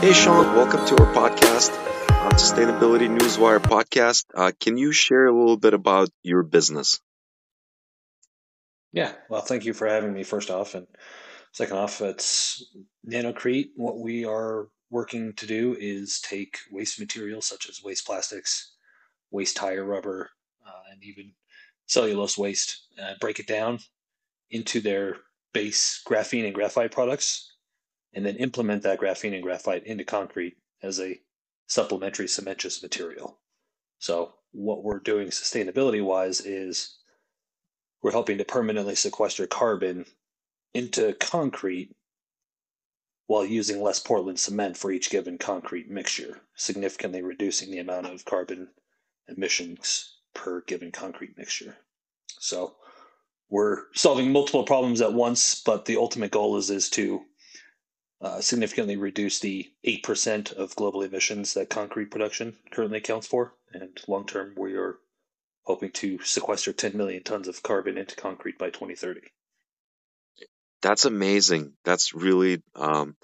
Hey, Shaun, welcome to our podcast, uh, Sustainability Newswire podcast. Uh, can you share a little bit about your business? Yeah, well, thank you for having me, first off. And second off, it's Nano-Crete. What we are working to do is take waste materials such as waste plastics, waste tire rubber, uh, and even cellulose waste, uh, break it down into their base graphene and graphite products, and then implement that graphene and graphite into concrete as a supplementary cementitious material. So, what we're doing sustainability wise is we're helping to permanently sequester carbon into concrete while using less Portland cement for each given concrete mixture, significantly reducing the amount of carbon emissions per given concrete mixture. So we're solving multiple problems at once, but the ultimate goal is is to uh, significantly reduce the 8% of global emissions that concrete production currently accounts for. And long term, we are hoping to sequester 10 million tons of carbon into concrete by 2030. That's amazing. That's really um,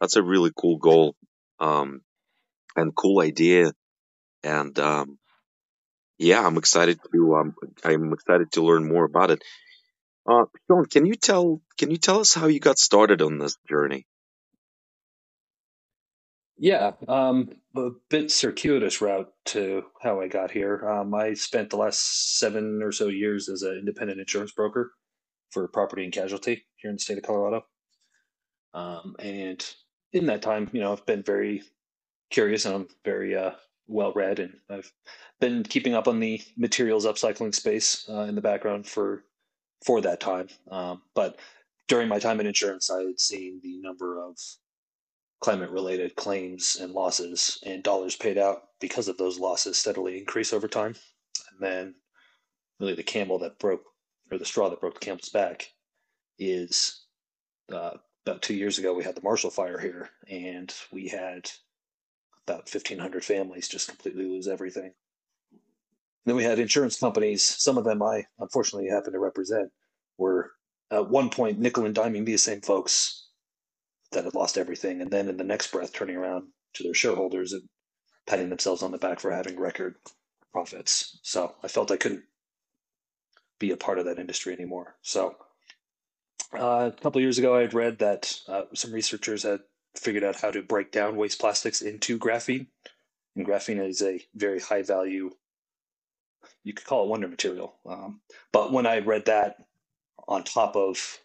that's a really cool goal um, and cool idea. And um, yeah, I'm excited to um, I'm excited to learn more about it. Uh, Shaun, can you tell can you tell us how you got started on this journey? Yeah, um, a bit circuitous route to how I got here. Um, I spent the last seven or so years as an independent insurance broker for property and casualty here in the state of Colorado. Um, and in that time, you know, I've been very curious and I'm very uh, well read, and I've been keeping up on the materials upcycling space uh, in the background for for that time. Um, but during my time in insurance, I had seen the number of climate related claims and losses and dollars paid out because of those losses steadily increase over time. And then really the camel that broke or the straw that broke the camel's back is uh, about two years ago we had the Marshall Fire here, and we had about 1,500 families just completely lose everything. then we had insurance companies. Some of them I unfortunately happen to represent were at one point nickel and diming these same folks that had lost everything, and then in the next breath turning around to their shareholders and patting themselves on the back for having record profits. So I felt I couldn't be a part of that industry anymore. So uh, a couple years ago, I had read that uh, some researchers had figured out how to break down waste plastics into graphene. And graphene is a very high value, you could call it wonder material. Um, but when I read that on top of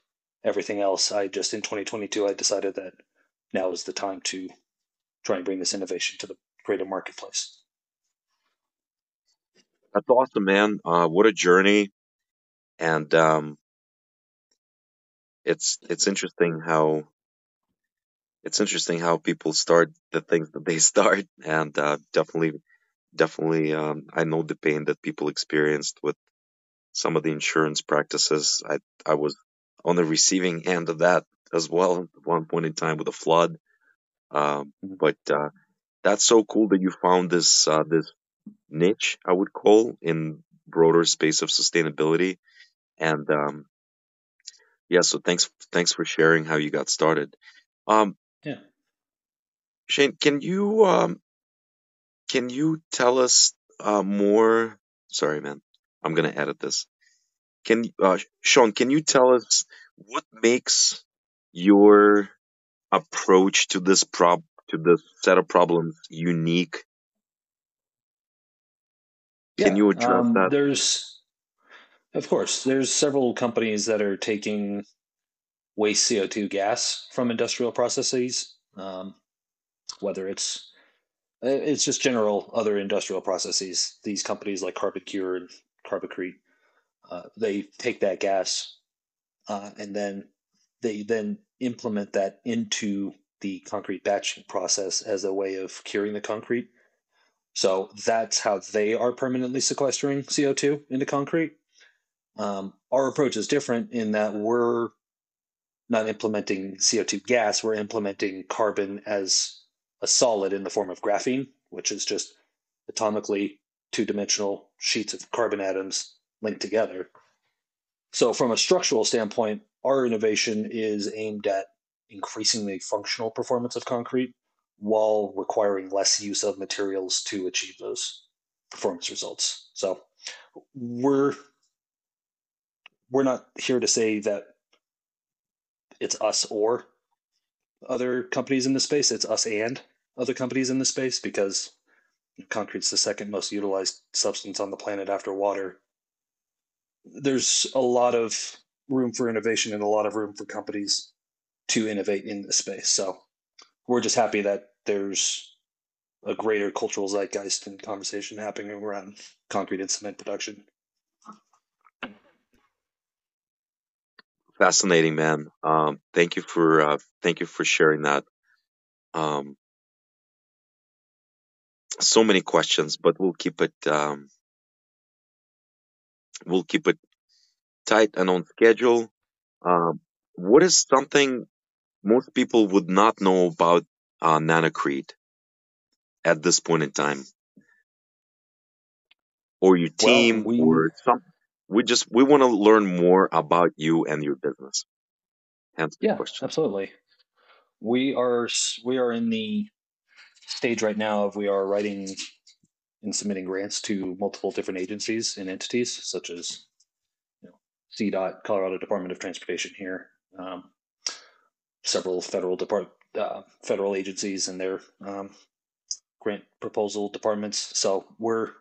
everything else, I just in 2022, I decided that now is the time to try and bring this innovation to the greater marketplace. That's awesome, man. Uh, what a journey. And um, it's it's interesting how it's interesting how people start the things that they start, and uh, definitely definitely um, I know the pain that people experienced with some of the insurance practices. I I was on the receiving end of that as well at one point in time with a flood. Um, Mhm. but uh, that's so cool that you found this uh, this niche I would call in broader space of sustainability. And um, yeah, so thanks thanks for sharing how you got started. Um, Yeah. Shane, can you um, can you tell us uh, more? Sorry, man, I'm gonna edit this. Can uh, Shaun, can you tell us what makes your approach to this prob to this set of problems unique? Can you address Um, that? there's, of course, there's several companies that are taking waste CO2 gas from industrial processes, um, whether it's uh, it's just general other industrial processes. These companies like CarbonCure and CarbiCrete, uh, they take that gas uh, and then they then implement that into the concrete batching process as a way of curing the concrete. So that's how they are permanently sequestering CO2 into concrete. Um, our approach is different in that we're not implementing CO2 gas, we're implementing carbon as a solid in the form of graphene, which is just atomically two dimensional sheets of carbon atoms linked together. So, from a structural standpoint, our innovation is aimed at increasing the functional performance of concrete while requiring less use of materials to achieve those performance results. So we're we're not here to say that it's us or other companies in the space. It's us and other companies in the space because concrete's the second most utilized substance on the planet after water. There's a lot of room for innovation and a lot of room for companies to innovate in this space. So we're just happy that there's a greater cultural zeitgeist and conversation happening around concrete and cement production. Fascinating, man. Um, thank you for uh, thank you for sharing that. Um, so many questions, but we'll keep it um, we'll keep it tight and on schedule. Um, what is something most people would not know about uh, Nano-Crete at this point in time, or your team, well, we, or some? We just we want to learn more about you and your business. Hence yeah, question. absolutely. We are we are in the stage right now of we are writing and submitting grants to multiple different agencies and entities, such as you know, CDOT, Colorado Department of Transportation here, um, several federal depart uh, federal agencies and their um, grant proposal departments. So we're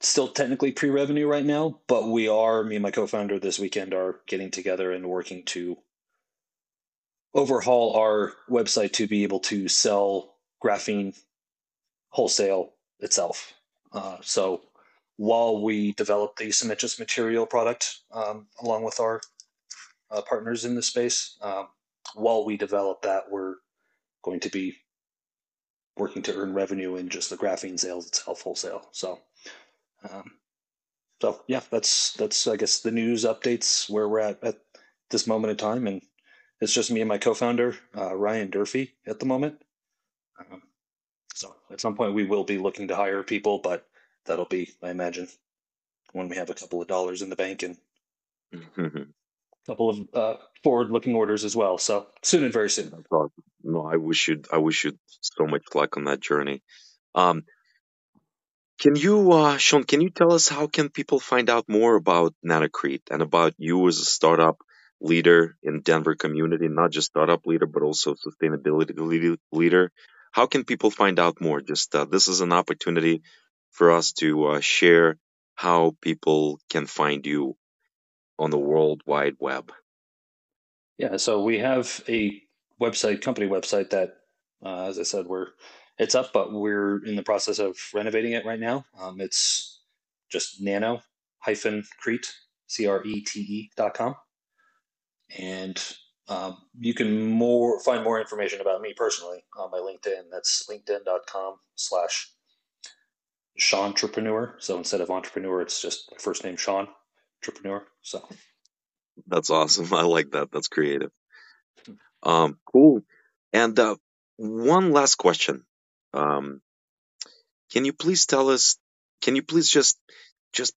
still technically pre-revenue right now, but we are me and my co-founder this weekend are getting together and working to overhaul our website to be able to sell graphene wholesale itself. Uh, so while we develop the cementitious material product um, along with our uh, partners in the space, um, while we develop that, we're going to be working to earn revenue in just the graphene sales itself wholesale. So, um, so yeah, that's that's I guess the news updates where we're at at this moment in time, and it's just me and my co-founder uh, Ryan Durfee at the moment. Um, so at some point we will be looking to hire people, but that'll be, I imagine, when we have a couple of dollars in the bank and mm-hmm. a couple of uh, forward-looking orders as well. So soon and very soon. No, I wish you, I wish you so much luck on that journey. Um, can you, uh, Shaun? Can you tell us how can people find out more about Nano-Crete and about you as a startup leader in Denver community? Not just startup leader, but also sustainability leader how can people find out more? Just uh, this is an opportunity for us to uh, share how people can find you on the World Wide Web. Yeah, so we have a website, company website that, uh, as I said, we're it's up, but we're in the process of renovating it right now. Um, it's just nano hyphen crete, C R E T E dot com. And um, you can more find more information about me personally on my LinkedIn. That's linkedin.com slash Shauntrepreneur. So instead of entrepreneur, it's just my first name, Shaun Entrepreneur. So that's awesome. I like that. That's creative. Um, cool. And uh, one last question. Um, can you please tell us? Can you please just just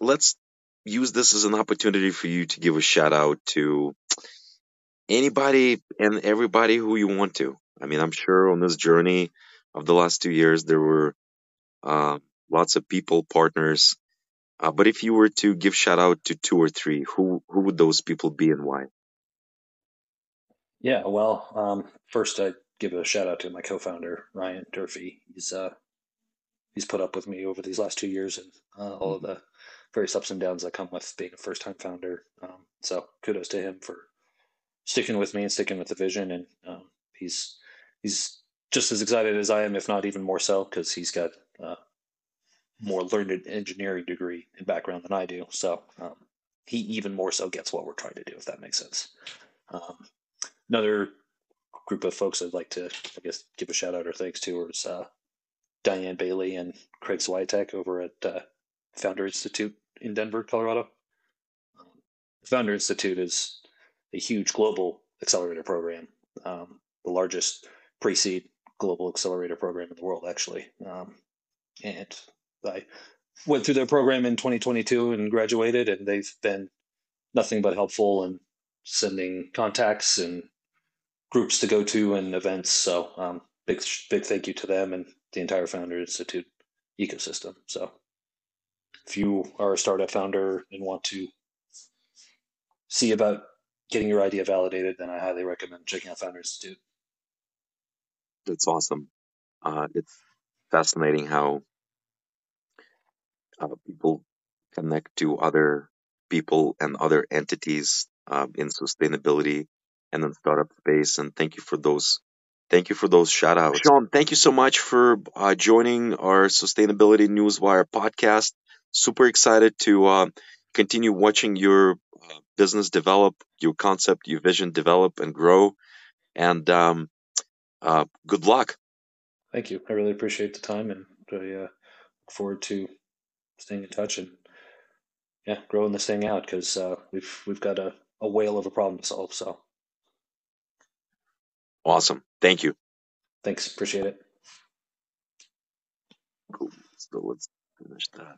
let's use this as an opportunity for you to give a shout out to anybody and everybody who you want to. I mean, I'm sure on this journey of the last two years, there were uh, lots of people, partners. Uh, but if you were to give shout out to two or three, who who would those people be and why? Yeah, well, um, first I give a shout out to my co-founder Ryan Durfee. He's uh, he's put up with me over these last two years and uh, all of the various ups and downs that come with being a first-time founder. Um, so kudos to him for sticking with me and sticking with the vision. And um, he's he's just as excited as I am, if not even more so, because he's got uh, more learned engineering degree and background than I do. So um, he even more so gets what we're trying to do, if that makes sense. Um, another group of folks I'd like to, I guess, give a shout out or thanks to is uh, Diane Bailey and Craig Swiatek over at uh, Founder Institute in Denver, Colorado. Um, Founder Institute is a huge global accelerator program, um, the largest pre-seed global accelerator program in the world, actually. Um, and I went through their program in 2022 and graduated, and they've been nothing but helpful in sending contacts and groups to go to and events. So um, big big thank you to them and the entire Founder Institute ecosystem. So if you are a startup founder and want to see about getting your idea validated, then I highly recommend checking out Founder Institute. That's awesome. Uh, it's fascinating how uh, people connect to other people and other entities uh, in sustainability and in startup space. And thank you for those. Thank you for those shout outs. Shaun, thank you so much for uh, joining our Sustainability Newswire podcast. Super excited to uh, continue watching your uh, business develop, your concept, your vision develop and grow. And um, uh, good luck. Thank you. I really appreciate the time and I uh, look forward to staying in touch and yeah, growing this thing out because uh, we've we've got a, a whale of a problem to solve. So awesome. Thank you. Thanks. Appreciate it. Cool. So let's finish that.